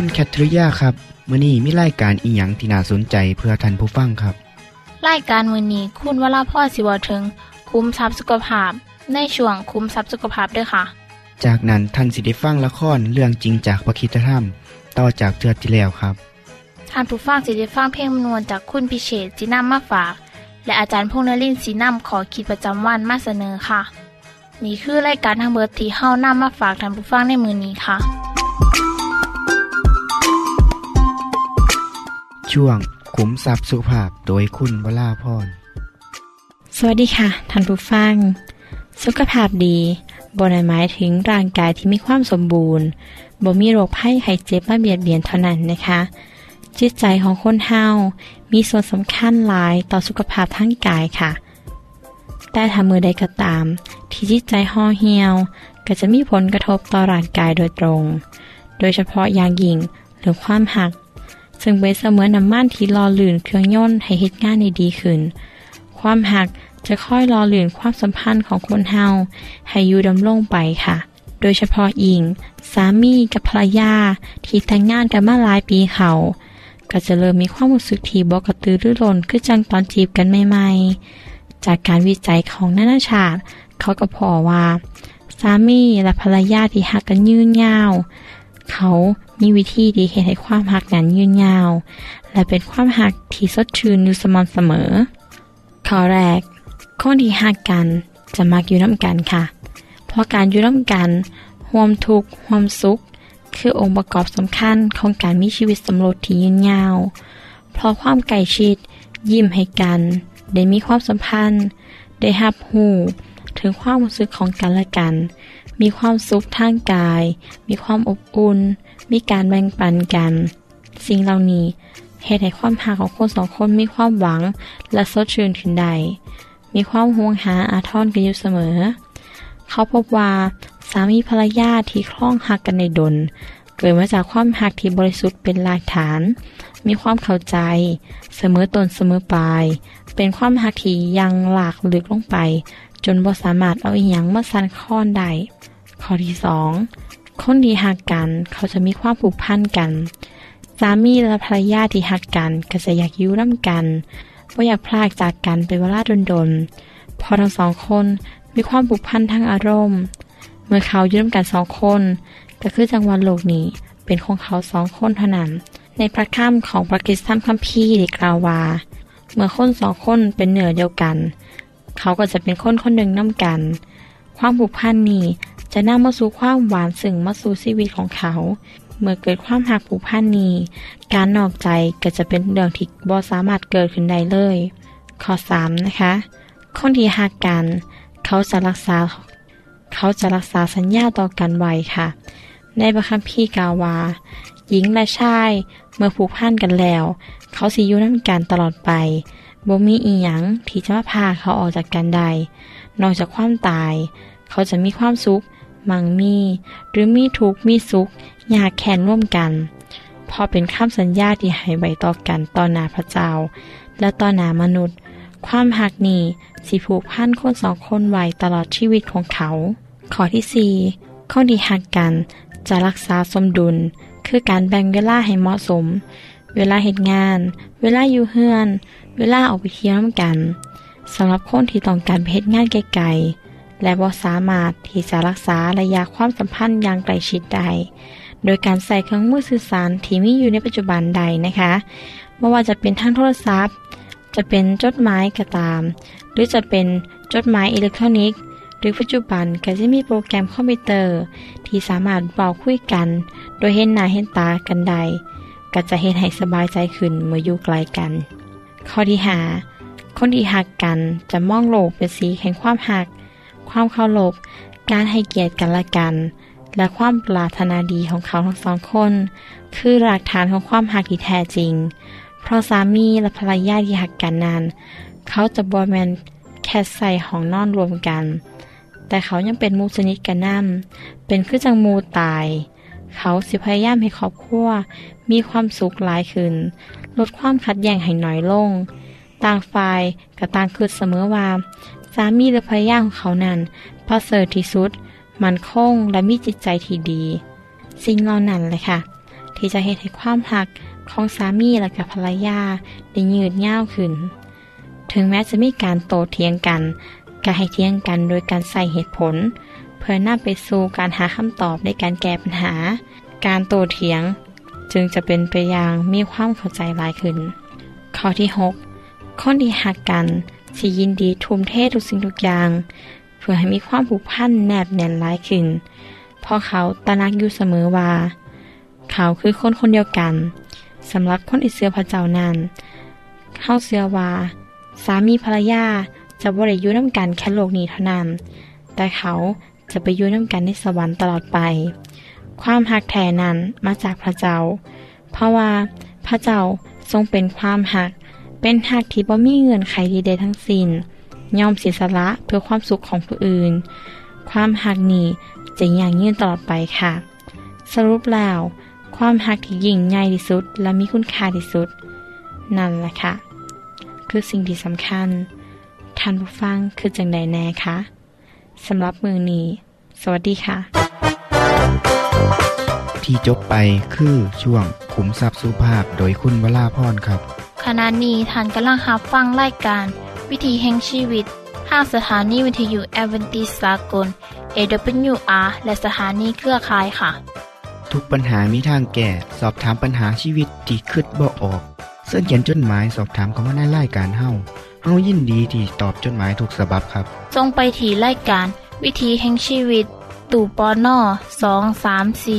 คุณแคทริยาครับมื้อนี้มีรายการอิหยังที่น่าสนใจเพื่อท่านผู้ฟังครับรายการมื้อนี้คุณวราพรสิเวาถึง คุ้มทรัพย์สุขภาพ ในช่วงคุ้มทรัพย์สุขภาพด้วยค่ะ จากนั้นท่านสิได้ฟังละครเรื่องจริงจากประคีตธรรม ต่อจากเทือที่แล้วครับท่านผู้ฟังสิได้ฟังเพลงมนวนจากคุณพิเชษจินำมาฝาก และอาจารย์พงษ์นรินทร์สีนำขอคิดประจำวันมาเสนอค่ะ นี่คือรายการทางเบิดที่เฮานำมาฝากท่านผู้ฟังในมื้อนี้ค่ะ ช่วงขุมทรัพย์สุขภาพโดยคุณวราพรสวัสดีค่ะท่านผู้ฟัง สุขภาพดีบ่ได้หมายถึงร่างกายที่มีความสมบูรณ์บ่มีโรคภัยไข้เจ็บมาเบียดเบียนเท่านั้นนะคะ จิตใจของคนเฮา มีส่วนสำคัญหลายต่อสุขภาพทั้งกายค่ะ แต่ถ้ามือใดก็ตาม ที่จิตใจห่อเหี่ยว ก็จะมีผลกระทบต่อร่างกายโดยตรง โดยเฉพาะอย่างยิ่งเรื่อความหัก ซึ่งเป็นเสมือนน้ำมันที่รอลื่นเครื่องยนต์ให้เฮ็ดงานได้ดีขึ้น ความหักจะค่อยรอลื่นความสัมพันธ์ของคนเฮาให้อยู่ดำรงไปค่ะ โดยเฉพาะยิ่งสามีกับภรรยาที่แต่งงานกันมาหลายปีเขาก็จะเริ่มมีความรู้สึกที่บ่กระตือรือร้นคือจังตอนจีบกันใหม่ๆ จากการวิจัยของนานาชาติ เขาก็พอว่า สามีและภรรยาที่หักกันยืนยาว เขา มีวิธีที่เฮ็ดให้ความหักนั้นยืนยาว และเป็นความหักที่สดชื่นอยู่สม่ำเสมอ ข้อแรกคนที่หักกันจะมักอยู่นำกันค่ะ เพราะการอยู่นำกันร่วมทุกข์ร่วมสุข คือองค์ประกอบสำคัญของการมีชีวิตสมรสที่ยืนยาว เพราะความใกล้ชิด ยิ้มให้กัน ได้มีความสัมพันธ์ ได้รับหูถึงความรู้สึกของกันและกัน มีความสุขทางกาย มีความอบอุ่น มีการแบ่งปันกัน สิ่งเหล่านี้เฮ็ดให้ความหักของคนสองคนมีความหวังและสดชื่นขึ้นได้มีความห่วงหาอาทรกันอยู่เสมอ เขาพบว่าสามีภรรยาที่คล้องหักกันในดนเกิดมาจากความหักที่บริสุทธิ์เป็นรากฐาน มีความเข้าใจ เสมอตนเสมอปลาย เป็นความหักที่ยังหลากลึกลงไป จนบ่สามารถเอาอีหยังมาสั่นคลอนได้ข้อที่2 คนที่หักกัน เขาจะมีความผูกพันกันสามีและภรรยาที่หักกันก็จะอยากยู่นำกันบ่อยากพลากจากกันเป็นเวลาดนๆเพราะทั้งสองคนมีความผูกพันทางอารมณ์ เมื่อเขายู่นำกันสองคนก็คือจังหวัดโลกนี้เป็นของเขาสองคนเท่านั้น ในพระคัมภีร์ของพระกิสตัมคัมภีร์ได้กล่าวว่า เมื่อคนสองคนเป็นเหนือเดียวกัน เขาก็จะเป็นคนคนหนึ่งนำกัน ความผูกพันนี้ จะนำมาสู่ความหวานซึ่งมาสู่ชีวิตของเขา เมื่อเกิดความหักผูกพันนี้ การนอกใจก็จะเป็นเรื่องที่บ่สามารถเกิดขึ้นได้เลย ข้อ3นะคะคนที่หักกัน เขาจะรักษา เขาจะรักษาสัญญาต่อกันไว้ค่ะ ในพระคัมภีร์กาวา หญิงและชาย เมื่อผูกพันกันแล้ว เขาสิอยู่นำกันตลอดไปบ่มีอีหยังที่จะมาพาเขาออกจากกันได้นอกจากความตาย เขาจะมีความสุข มังมี หรือมีทุกมีสุขอยากแคนร่วมกัน พอเป็นคำสัญญาที่ให้ไว้ต่อกันต่อหน้าพระเจ้า และต่อหน้ามนุษย์ ความหักนี้สิผูกพันคนสองคนไว้ตลอดชีวิตของเขา ข้อที่4คนที่หักกันจะรักษาสมดุล คือการแบ่งเวลาให้เหมาะสม เวลาเหตุงาน เวลาอยู่เฮือน เวลาออกไปเที่ยวกันสำหรับคนที่ต้องการเฮ็ดงานไกลๆ และบ่สามารถที่จะรักษาระยะความสัมพันธ์อย่างใกล้ชิดได้โดยการใส่เครื่องมือสื่อสารที่มีอยู่ในปัจจุบันใดนะคะไม่ว่าจะเป็นทางโทรศัพท์ จะเป็นจดหมายก็ตาม หรือจะเป็นจดหมายอิเล็กทรอนิกส์ หรือปัจจุบันก็จะมีโปรแกรมคอมพิวเตอร์ ที่สามารถเบาคุยกัน โดยเห็นหน้าเห็นตากันใดก็จะเห็นให้สบายใจขึ้นเมื่ออยู่ไกลกัน ข้อที่หาคนที่หักกันจะมองโลกเป็นสีแห่งความหัก ความเคารพ การให้เกียรติกันและกัน และความปรารถนาดีของเขาทั้งสองคน คือหลักฐานของความหักที่แท้จริง เพราะสามีและภรรยาที่หักกันนั้น เขาจะบอแมนแค่ใส่ห้องนอนรวมกัน แต่เขายังเป็นมูสนิทกันนั่เป็นคือจังมูตาย เขาสิพยายามให้ครอบครัวมีความสุขหลายขึ้น ลดความขัดแย้งให้น้อยลง ต่างฝ่ายกับต่างคืดเสมอว่า สามีและภรรยาของเขานั้นประเสริฐที่สุด มันคงและมีจิตใจที่ดี สิ่งเหล่านั้นเลยค่ะ ที่จะเห็นให้ความหักของสามีและกับภรรยาได้ยืดยาวขึ้น ถึงแม้จะมีการโตเถียงกันก็ให้เถียงกันโดยการใส่เหตุผล เพื่อนำไปสู่การหาคำตอบในการแก้ปัญหา การโตเถียง จึงจะเป็นไปอย่างมีความเข้าใจหลายขึ้น ข้อที่6คนที่หักกัน สิยินดีทุ่มเททุกสิ่งทุกอย่าง เพื่อให้มีความผูกพันแนบแน่นหลายขึ้น เพราะเขาตระหนักอยู่เสมอว่า เขาคือคนคนเดียวกันสำหรับคนอิเสือพระเจ้านั้นเข้าเสือว่า สามีภรรยาจะบริยุน้ำกันแค่โลกนี้เท่านั้น แต่เขาจะไปอยู่น้ำกันในสวรรค์ตลอดไป ความหักแท้นั้นมาจากพระเจ้า เพราะว่าพระเจ้าทรงเป็นความหัก เป็นหักที่บ่มีเงื่อนไขใดๆทั้งสิ้นยอมเสียสละเพื่อความสุขของผู้อื่น ความหักนี้จะยังยืนตลอดไปค่ะ สรุปแล้ว ความหักที่ยิ่งใหญ่ที่สุด และมีคุณค่าที่สุด นั่นแหละค่ะ คือสิ่งที่สำคัญ ท่านผู้ฟังคือจังใดแน่คะสำหรับมือนี้ สวัสดีค่ะ ที่จบไปคือช่วงขุมทรัพย์สุภาพโดยคุณวราพรครับ ขณะนี้ท่านกำลังรับฟังรายการ วิถีแห่งชีวิตทางสถานีวิทยุแอเวนติสากล AWR และสถานีเครือข่ายค่ะ ทุกปัญหามีทางแก้ สอบถามปัญหาชีวิตที่คืดบ่ออก เสื้อเขียนจดหมายสอบถามเขามาในรายการเฮาเฮายินดีที่ตอบจดหมายถูกสาบบครับ ทรงไปถีรายการ วิถีแห่งชีวิต ตู่ปอน่อสองสามสี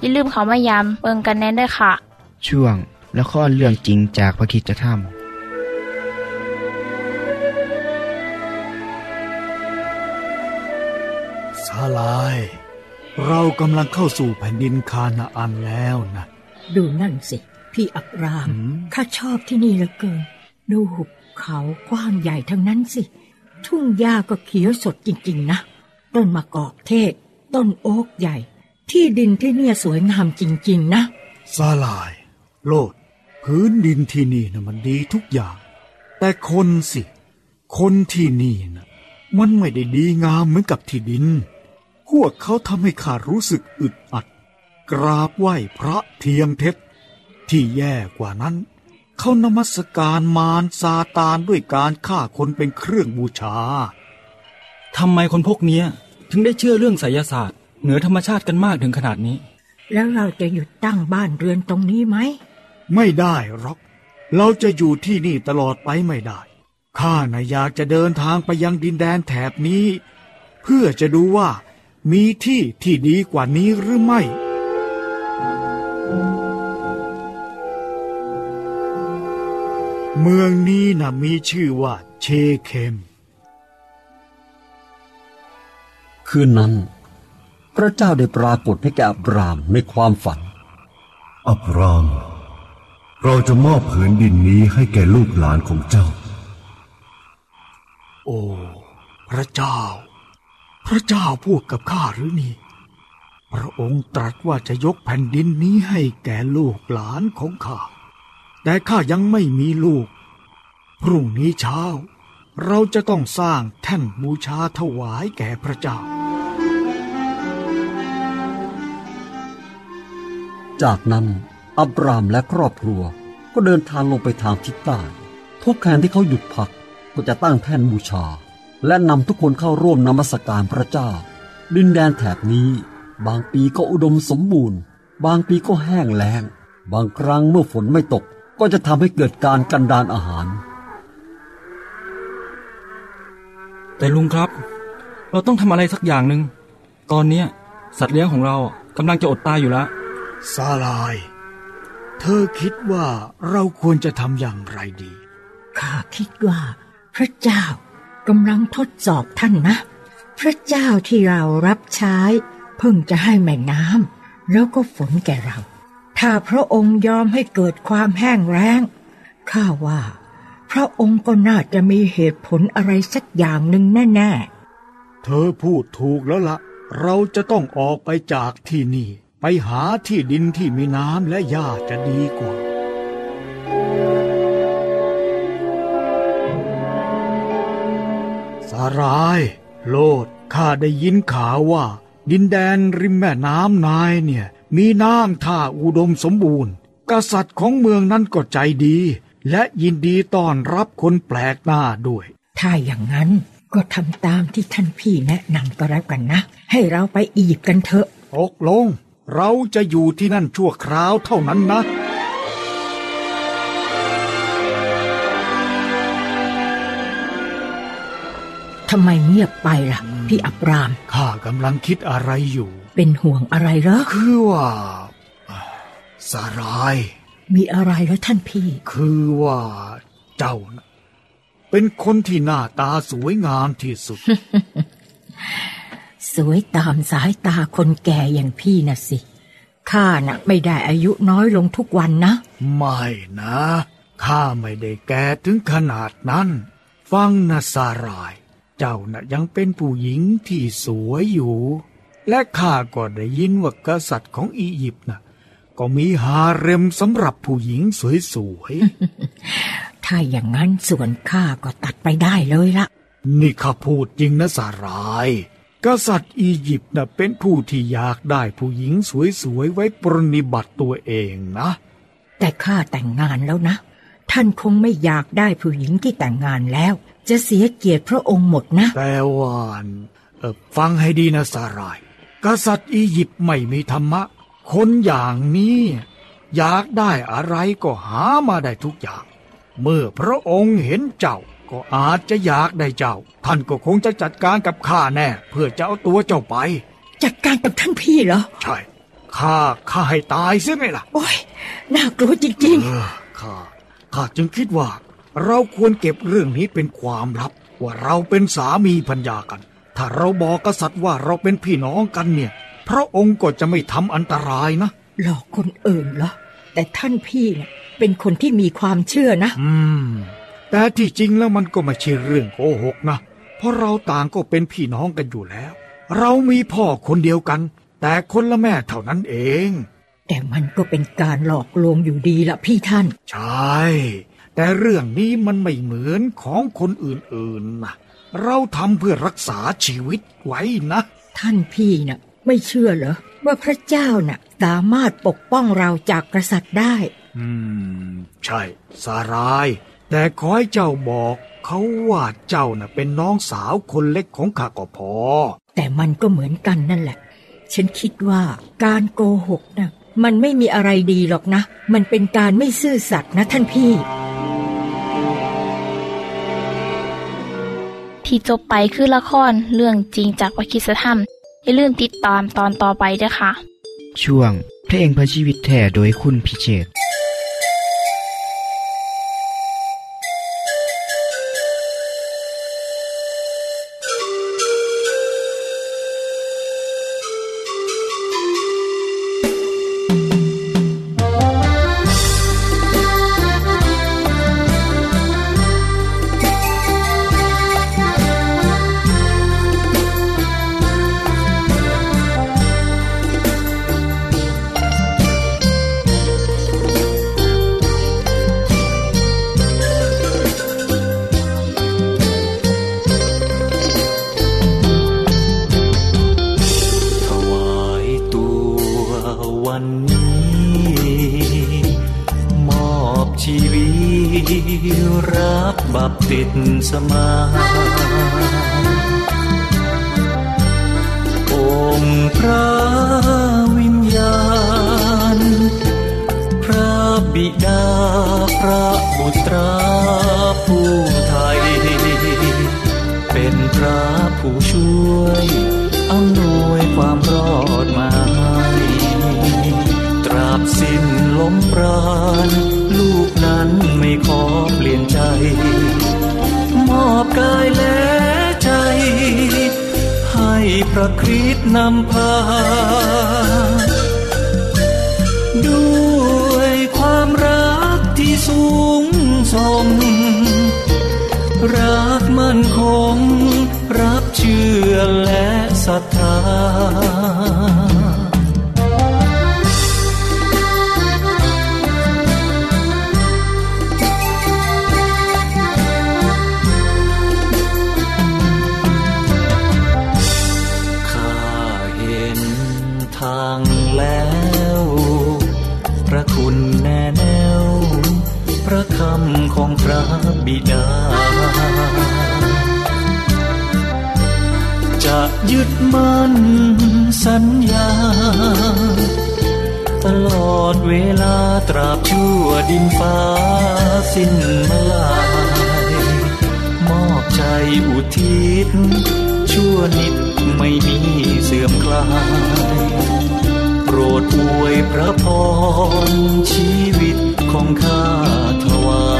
อย่าลืมเขามายามเบิงกันแน่นด้วยค่ะ ช่วงและข้อเรื่องจริงจากพระคิดจะทำซาลาย เรากำลังเข้าสู่แผ่นดินคานาอันแล้วนะดูนั่นสิ พี่อับรามหืมข้าชอบที่นี่เหลือเกิน ดูหุบเขากว้างใหญ่ทั้งนั้นสิ ทุ่งหญ้าก็เขียวสดจริง ๆ นะ ต้นมะกอกเทศ ต้นโอ๊กใหญ่ ที่ดินที่เนี่ยสวยงามจริง ๆ นะซาลาย โลด พื้นดินที่นี่นะมันดีทุกอย่าง แต่คนสิ คนที่นี่นะมันไม่ได้ดีงามเหมือนกับที่ดิน พวกเขาทำให้ข้ารู้สึกอึดอัด กราบไหว้พระเทียมเท็จ ที่แย่กว่านั้น เขานมัสการมารซาตานด้วยการฆ่าคนเป็นเครื่องบูชาทำไมคนพวกเนี้ยถึงได้เชื่อเรื่องไสยศาสตร์ เหนือธรรมชาติกันมากถึงขนาดนี้ แล้วเราจะหยุดตั้งบ้านเรือนตรงนี้ไหม ไม่ได้หรอก เราจะอยู่ที่นี่ตลอดไปไม่ได้ ข้านะอยากจะเดินทางไปยังดินแดนแถบนี้ เพื่อจะดูว่ามีที่ที่ดีกว่านี้หรือไม่เมืองนี้นะมีชื่อว่าเชเคม คืนนั้น พระเจ้าได้ปรากฏให้แก่อับรามในความฝัน อับราม เราจะมอบผืนดินนี้ให้แก่ลูกหลานของเจ้า โอ้ พระเจ้า พระเจ้าพูดกับข้าหรือนี่พพระองค์ตรัสว่าจะยกแผ่นดินนี้ให้แก่ลูกหลานของข้า แต่ข้ายังไม่มีลูก พรุ่งนี้เช้า เราจะต้องสร้างแท่นบูชาถวายแก่พระเจ้า จากนั้นอับรามและครอบครัวก็เดินทางลงไปทางทิศใต้ ทุกแห่งที่เขาหยุดพักก็จะตั้งแท่นบูชา และนำทุกคนเข้าร่วมนมัสการพระเจ้า ดินแดนแถบนี้ บางปีก็อุดมสมบูรณ์ บางปีก็แห้งแล้ง บางครั้งเมื่อฝนไม่ตกก็จะทำให้เกิดการกันดานอาหาร แต่ลุงครับ เราต้องทำอะไรสักอย่างหนึ่ง ตอนนี้สัตว์เลี้ยงของเรากำลังจะอดตายอยู่แล้ว ซาลาย เธอคิดว่าเราควรจะทำอย่างไรดี ข้าคิดว่า พระเจ้ากำลังทดสอบท่านนะ พระเจ้าที่เรารับใช้ เพิ่งจะให้แม่น้ำแล้วก็ฝนแก่เรา ถ้าพระองค์ยอมให้เกิดความแห้งแล้งข้าว่า พระองค์ก็น่าจะมีเหตุผลอะไรสักอย่างหนึ่งแน่เธอพูดถูกแล้วละ่ะ เราจะต้องออกไปจากที่นี่ ไปหาที่ดินที่มีน้ำและหญ้าจะดีกว่า สาราย โลดข้าได้ยินข่าวว่า ดินแดนริมแม่น้ำนายเนี่ย มีน้ำท่าอุดมสมบูรณ์ กษัตริย์ของเมืองนั้นก็ใจดี และยินดีต้อนรับคนแปลกหน้าด้วยๆถ้าอย่างนั้นก็ทำตามที่ท่านพี่แนะนำก็แล้วกันนะ ให้เราไปอียิปต์กันเถอะตกลง เราจะอยู่ที่นั่นชั่วคราวเท่านั้นนะ ทำไมเงียบไปล่ะ พี่อับราม ข้ากำลังคิดอะไรอยู่ เป็นห่วงอะไรเหรอ คือว่าอ่าสาราย มีอะไรแล้วท่านพี่ คือว่าเจ้านะเป็นคนที่หน้าตาสวยงามที่สุด สวยตามสายตาคนแก่อย่างพี่น่ะสิ ข้าน่ะไม่ได้อายุน้อยลงทุกวันนะ ไม่นะข้าไม่ได้แก่ถึงขนาดนั้น ฟังนะสาราย เจ้าน่ะยังเป็นผู้หญิงที่สวยอยู่ และข้าก็ได้ยินว่ากษัตริย์ของอียิปต์น่ะ ก็มีฮาเร็มสำหรับผู้หญิงสวยๆ ถ้าอย่างนั้นส่วนข้าก็ตัดไปได้เลยละนี่ข้าพูดจริงนะสาราย กษัตริย์อียิปต์น่ะเป็นผู้ที่อยากได้ผู้หญิงสวยๆไว้ปรนนิบัติตัวเองนะ แต่ข้าแต่งงานแล้วนะ ท่านคงไม่อยากได้ผู้หญิงที่แต่งงานแล้ว จะเสียเกียรติพระองค์หมดนะ แต่ว่าเออฟังให้ดีนะสาราย กษัตริย์อียิปต์ไม่มีธรรมะ คนอย่างนี้อยากได้อะไรก็หามาได้ทุกอย่าง เมื่อพระองค์เห็นเจ้า ก็อาจจะอยากได้เจ้า ท่านก็คงจะจัดการกับข้าแน่ เพื่อจะเอาตัวเจ้าไป จัดการกับท่านพี่เหรอ ใช่ข้าข้าให้ตายเสียไงล่ะ โอ้ยน่ากลัวจริงเออข้าข้าจึงคิดว่า เราควรเก็บเรื่องนี้เป็นความลับ ว่าเราเป็นสามีพัญญากัน ถ้าเราบอกกษัตริย์ว่าเราเป็นพี่น้องกันเนี่ย พระองค์ก็จะไม่ทำอันตรายนะ ๆ หลอกคนอื่นเหรอ แต่ท่านพี่เนี่ยเป็นคนที่มีความเชื่อนะ อืม แต่ที่จริงแล้วมันก็ไม่ใช่เรื่องโกหกนะ เพราะเราต่างก็เป็นพี่น้องกันอยู่แล้ว เรามีพ่อคนเดียวกัน แต่คนละแม่เท่านั้นเอง แต่มันก็เป็นการหลอกลวงอยู่ดีละพี่ท่าน ใช่ แต่เรื่องนี้มันไม่เหมือนของคนอื่นๆนะเราทำเพื่อรักษาชีวิตไว้นะ ท่านพี่น่ะไม่เชื่อเหรอว่าพระเจ้าน่ะสามารถปกป้องเราจากกษัตริย์ได้ อืม ใช่ สาราย แต่ขอให้เจ้าบอกเขาว่าเจ้าน่ะเป็นน้องสาวคนเล็กของข้าก็พอ แต่มันก็เหมือนกันนั่นแหละ ฉันคิดว่าการโกหกนะมันไม่มีอะไรดีหรอกนะ มันเป็นการไม่ซื่อสัตย์นะท่านพี่ ที่จบไปคือละครเรื่องจริงจากวิคิสธรรม อย่าลืมติดตามตอนต่อไปด้วยค่ะ ช่วงเพลงเพื่อชีวิตแท่โดยคุณพิเชษ ศ กายและใจ ให้พระคริสต์นำพา ด้วยความรักที่สูงส่งรักมั่นคง รับเชื่อและศรัทธา ยึดมั่นสัญญา ตลอดเวลาตราบชั่วดินฟ้าสิ้นมาลาย มอบใจอุทิศชั่วนิดไม่มีเสื่อมคลาย โปรดอวยพระพรชีวิตของข้าถวาย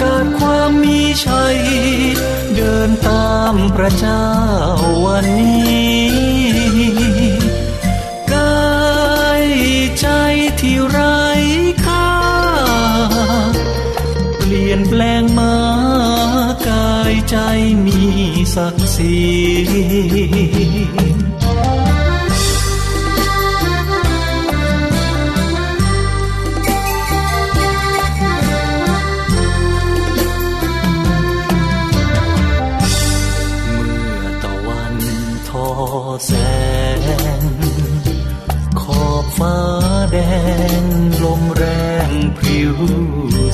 กาศความมีชัย เดินตามพระเจ้าวันนี้กายใจที่ไร้ค่าเปลี่ยนแปลงมากายใจมีศักดิ์ศรี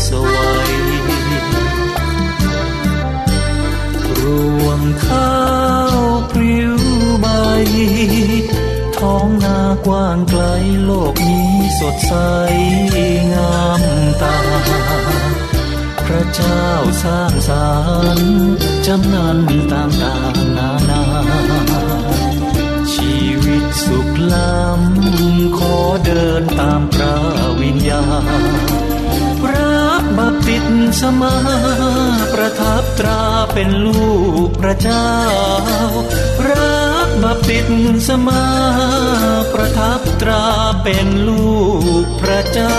สวัยรวงข้าวพริ้วใบ ท้องนากว้างไกลโลกนี้สดใสงามตา พระเจ้าสร้างสรรค์จำนันต่างๆนานา สมาประทับตราเป็นลูกพระเจ้า รักบัพติสมาประทับตราเป็นลูกพระเจ้า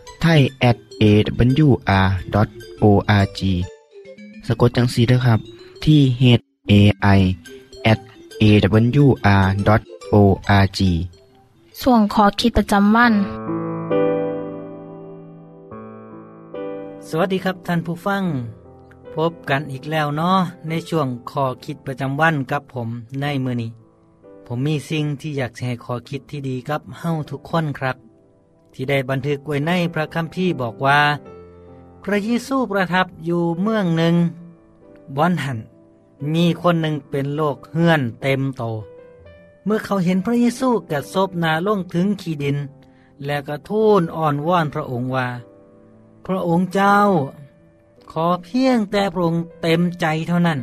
ไทย at awr.org สะกดจังสีนะครับ ที่ h a i at awr.org ส่วนขอคิดประจำวัน สวัสดีครับท่านผู้ฟัง พบกันอีกแล้วเนาะในช่วงขอคิดประจำวันกับผมในมือนี้ ผมมีสิ่งที่อยากจะให้ขอคิดที่ดีกับเฮาทุกคนครับ ที่ได้บันทึกไว้ในพระคัมภีร์บอกว่า พระเยซูประทับอยู่เมืองหนึ่งบอนหันมีคนหนึ่งเป็นโรคเฮือนเต็มโต เมื่อเขาเห็นพระเยซูกัดซบนาล่งถึงขีดิน และก็ทูลอ่อนว่อนพระองค์ว่า พระองค์เจ้า ขอเพียงแต่พระองค์เต็มใจเท่านั้น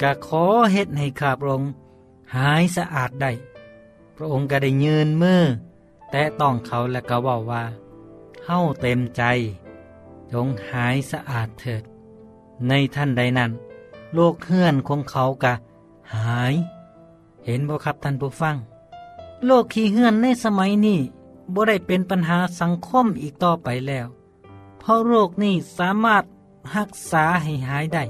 ก็ขอเฮ็ดให้ข้าพระองค์หายสะอาดได้ พระองค์ก็ได้ยืนมือ แต่ต้องเขาและก็บอกว่าเฮ้าเต็มใจ จงหายสะอาดเถิด ในท่านใดนั้น โลกเฮือนของเขากะ หาย เห็นบ่ครับท่านผู้ฟัง โลกขี้เฮือนในสมัยนี้บ่ได้เป็นปัญหาสังคมอีกต่อไปแล้ว เพราะโรคนี้สามารถรักษาให้หายได้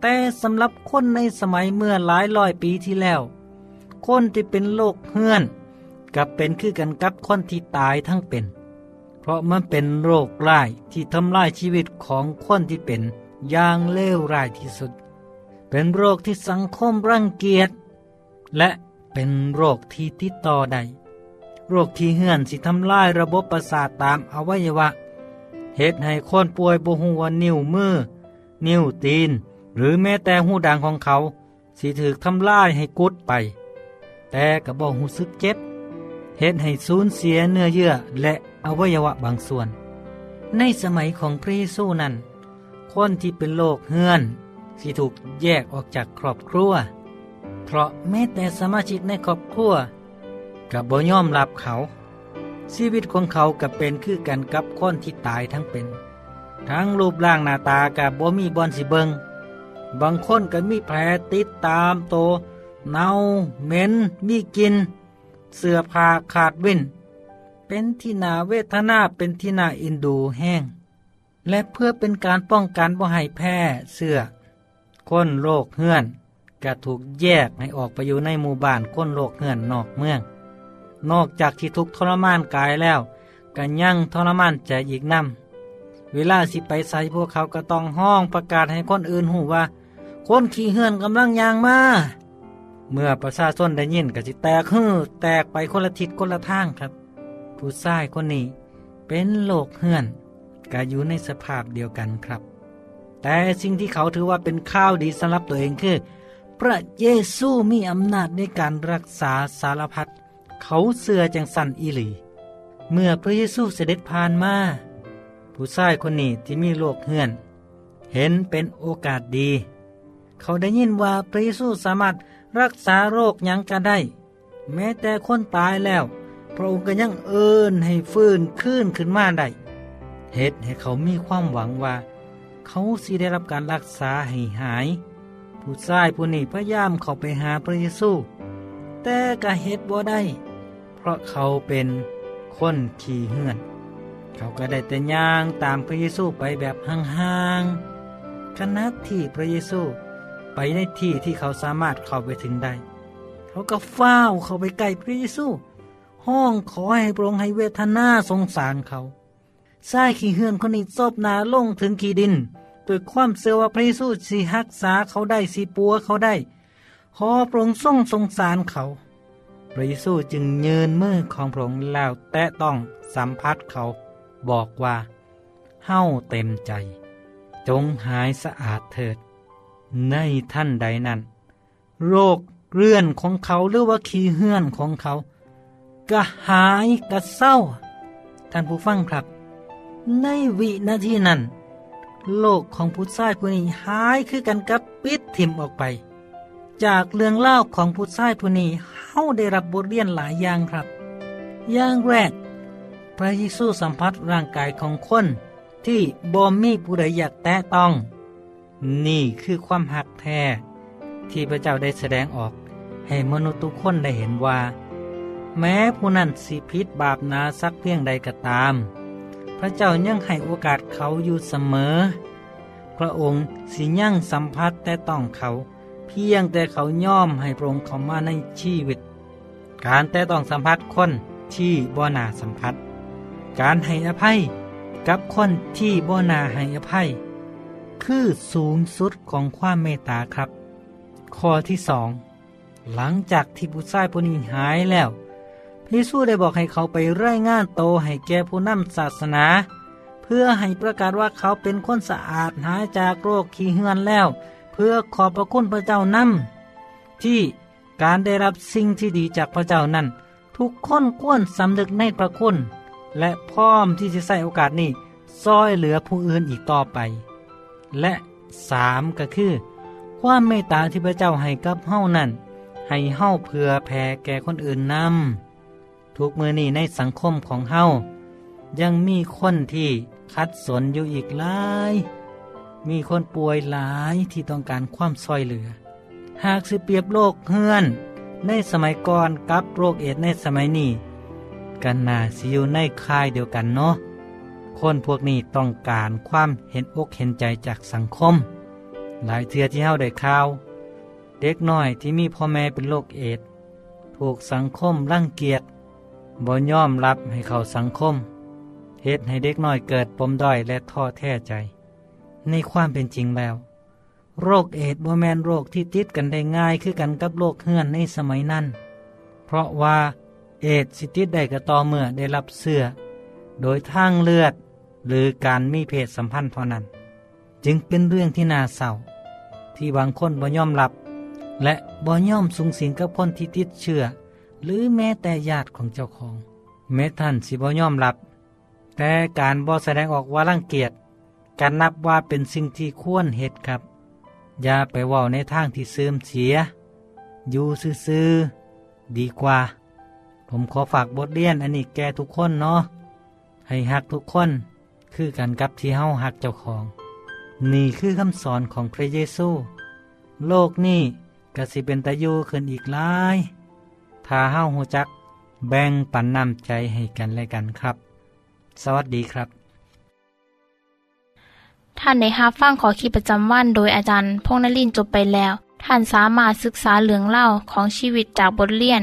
แต่สำหรับคนในสมัยเมื่อหลายร้อยปีที่แล้ว คนที่เป็นโรคเฮือน กับเป็นคือกันกับคนที่ตายทั้งเป็น เพราะมันเป็นโรคร้ายที่ทำลายชีวิตของคนที่เป็นอย่างเลวร้ายที่สุด เป็นโรคที่สังคมรังเกียจและเป็นโรคที่ติดต่อได้โรคที่เหื่อนสิทำลายระบบประสาทตามอวัยวะเหตุให้คนป่วยบ่ฮู้ว่านิ้วมือ นิ้วตีน หรือแม้แต่หูดังของเขา สิถูกทำลายให้กุดไป แต่ก็บ่ฮู้สึกเจ็บ เหตุให้สูญเสียเนื้อเยื่อและอวัยวะบางส่วน ในสมัยของพระเยซูนั้น คนที่เป็นโรคเหื่อนสิถูกแยกออกจากครอบครัว เพราะแม้แต่สมาชิกในครอบครัวกับบ่ยอมรับเขา ชีวิตของเขากับเป็นคือกันกับคนที่ตายทั้งเป็น ทั้งรูปร่างหน้าตากับบ่มีบอนสิเบิงบางคนก็มีแผลติดตามโต เน่าเหม็นมีกิน เสื้อผ้าขาดวินเป็นที่นาเวทนาเป็นที่นาอินดูแห้ง และเพื่อเป็นการป้องกันบ่ให้แพ้เสื้อคนโรคเฮือนก็ถูกแยกให้ออกไปอยู่ในหมู่บ้านคนโรคเฮือนนอกเมือง นอกจากที่ทุกทรมานกายแล้วก็ยังทรมานใจอีกนำเวลาสิไปใส่พวกเขาก็ต้องห้องประกาศให้คนอื่นหูว่า คนขี่เฮือนกำลังยางมา เมื่อประชาชนได้ยินก็สิแตกฮือแตกไปคนละทิศคนละทางครับ ผู้ชายคนนี้เป็นโรคเฮือนก็อยู่ในสภาพเดียวกันครับ แต่สิ่งที่เขาถือว่าเป็นข้าวดีสำหรับตัวเองคือ พระเยซูมีอำนาจในการรักษาสารพัดเขาเสือจังสันอีหลี เมื่อพระเยซูเสด็จผ่านมาผู้ชายคนนี้ที่มีโรคเหื่อน เห็นเป็นโอกาสดี เขาได้ยินว่าพระเยซูสามารถ รักษาโรคยังก็ได้ แม้แต่คนตายแล้ว พระองค์ก็ยังเอิญให้ฟื้นขึ้นขึ้นมาได้เหตุให้เขามีความหวังว่า เขาสิได้รับการรักษาให้หาย ผู้ชายผู้นี้พยายามเข้าไปหาพระเยซู แต่ก็เหตุบ่ได้ เพราะเขาเป็นคนขี่เหื่อน เขาก็ได้แต่ย่างตามพระเยซูไปแบบห่างๆขณะที่พระเยซู ไปในที่ที่เขาสามารถเข้าไปถึงได้ เขาก็เฝ้าเข้าไปใกล้พระเยซู ห้องขอให้พระองค์ให้เวทนาสงสารเขาชายขี่เหื่อนคนนี้ซบนาลงถึงขีดินด้วยความเสื่อว่าพระเยซูสิรักษาเขาได้สิปัวเขาได้ ขอพระองค์ทรงสงสารเขา พระเยซูจึงยืนมือของพระองค์แล้วแตะต้องสัมผัสเขาบอกว่าเฮ้าเต็มใจ จงหายสะอาดเถิด ในท่านใดนั้น โรคเรื่อนของเขาหรือว่าขี้เหื่อนของเขาก็หายก็เศร้า ท่านผู้ฟังครับ ในวินาทีนั้น โลกของผู้ชายผู้นี้หายคือกันกับปิดถิ่มออกไป จากเรื่องเล่าของผู้ชายผู้นี้เฮาได้รับบทเรียนหลายอย่างครับ อย่างแรก พระเยซูสัมผัสร่างกายของคนที่บ่มีผู้ใดอยากแตะต้อง นี่คือความหักแท้ ที่พระเจ้าได้แสดงออกให้มนุษย์ทุกคนได้เห็นว่า แม้ผู้นั้นสิพิษบาปนาสักเพียงใดก็ตาม พระเจ้ายังให้โอกาสเขาอยู่เสมอ พระองค์สิยังสัมผัสแต่ต้องเขา เพียงแต่เขาย่อมให้พระองค์เข้ามาในชีวิต การแต่ต้องสัมผัสคนที่บ่นาสัมผัส การให้อภัยกับคนที่บ่นาให้อภัย คือสูงสุดของความเมตตาครับ ข้อที่สองหลังจากที่ผู้ชายผู้นี้หายแล้วพระเยซูได้บอกให้เขาไปไร่งานโตให้แก่ผู้นำศาสนา เพื่อให้ประกาศว่าเขาเป็นคนสะอาดหายจากโรคขี้เหือนแล้ว เพื่อขอบพระคุณพระเจ้านำที่การได้รับสิ่งที่ดีจากพระเจ้านั้น ทุกคนควรสำนึกในพระคุณ และพร้อมที่จะใส่โอกาสนี้ซอยเหลือผู้อื่นอีกต่อไป และสามก็คือ ความเมตตาที่พระเจ้าให้กับเฮานั้นให้เฮาเพื่อแผ่แก่คนอื่นนำทุกมือนี้ในสังคมของเฮายังมีคนที่คัดสนอยู่อีกหลาย มีคนป่วยหลายที่ต้องการความซอยเหลือ หากสิเปรียบโลกเฮือน ในสมัยก่อนกับโรคเอดในสมัยนี้กันนาสิอยู่ในค่ายเดียวกันเนาะ คนพวกนี้ต้องการความเห็นอกเห็นใจจากสังคม หลายเทือที่เฮาได้ข่าว เด็กน้อยที่มีพ่อแม่เป็นโรคเอดถูกสังคมรังเกียจบ่ยอมรับให้เข้าสังคมเหตุให้เด็กน้อยเกิดปมด้อยและท้อแท้ใจ ในความเป็นจริงแล้ว โรคเอดบ่แมนโรคที่ติดกันได้ง่ายคือกันกับโรคเฮือนในสมัยนั้น เพราะว่าเอดส์สิติดได้ก็ต่อเมื่อได้รับเสื้อ โดยทางเลือด หรือการมีเพศสัมพันธ์เท่านั้น จึงเป็นเรื่องที่น่าเศร้า ที่บางคนบ่ยอมรับ และบ่ยอมสุงสิงกับคนที่ติดเชื้อหรือแม้แต่ญาติของเจ้าของ แม้ท่านสิบ่ยอมรับ แต่การบ่แสดงออกว่ารังเกียจการนับว่าเป็นสิ่งที่ควรเหตุครับ อย่าไปว่าในทางที่เสื่อมเสีย อยู่ซื่อๆดีกว่า ผมขอฝากบทเรียนอันนี้แกทุกคนเนาะ ให้หักทุกคน คือกันกับที่เฮาหักเจ้าของ นี่คือคำสอนของพระเยซู โลกนี้ก็สิเป็นตะยูขึ้นอีกหลายถ้าเฮาหูจัก แบ่งปันน้ำใจให้กันและกันครับ สวัสดีครับ ท่านในฮับฟังขอขีประจำวันโดยอาจารย์พงนลินจบไปแล้ว ท่านสามารถศึกษาเหลืองเล่าของชีวิตจากบทเรียน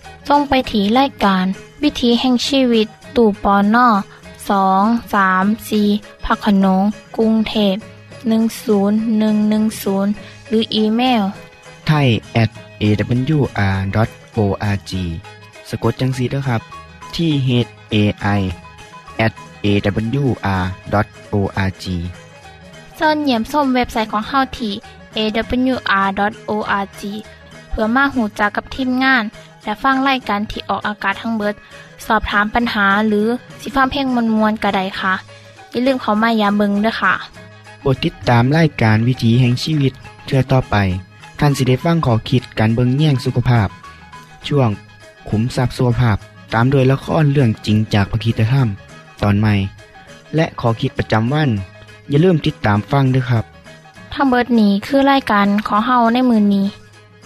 ส่งไปถีรายการ วิถีแห่งชีวิต ตู่ปอนนอสองสามสีพักขนงกรุงเทพ10110 หรืออีเมลไทย at awr.org สะกดจังสีนะครับ ที่ h a i at awr.org เสินเยี่ยมส้มเว็บไซต์ของเฮาที่ awr.org เพื่อมาหูจักกับทีมงาน และฟังไล่กันที่ออกอากาศทั้งเบิด สอบถามปัญหาหรือสิฟ้าเพลงมวลมวลกระไดค่ะ อย่าลืมเขามายามเบิงด้วยค่ะโปรดติดตามรายการวิถีแห่งชีวิตเทือต่อไปท่านสิได้ฟังขอคิดการเบิงแย่งสุขภาพ ช่วง ขุมทรัพย์สุขภาพตามโดยละครเรื่องจริงจากพระคีตธรรม ตอนใหม่ และขอคิดประจำวัน อย่าลืมติดตามฟังด้วยครับทั้งเบิดนี้คือรายการขอเฮาในมือนี้